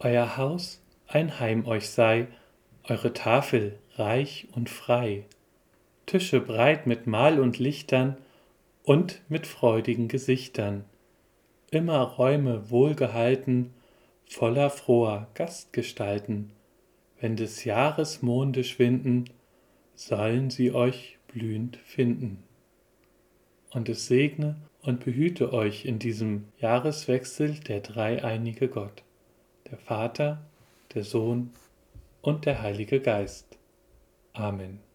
euer Haus ein Heim euch sei, eure Tafel reich und frei, Tische breit mit Mahl und Lichtern und mit freudigen Gesichtern, immer Räume wohlgehalten, voller froher Gastgestalten, wenn des Jahres Monde schwinden, sollen sie euch blühend finden. Und es segne und behüte euch in diesem Jahreswechsel der dreieinige Gott, der Vater, der Sohn und der Heilige Geist. Amen.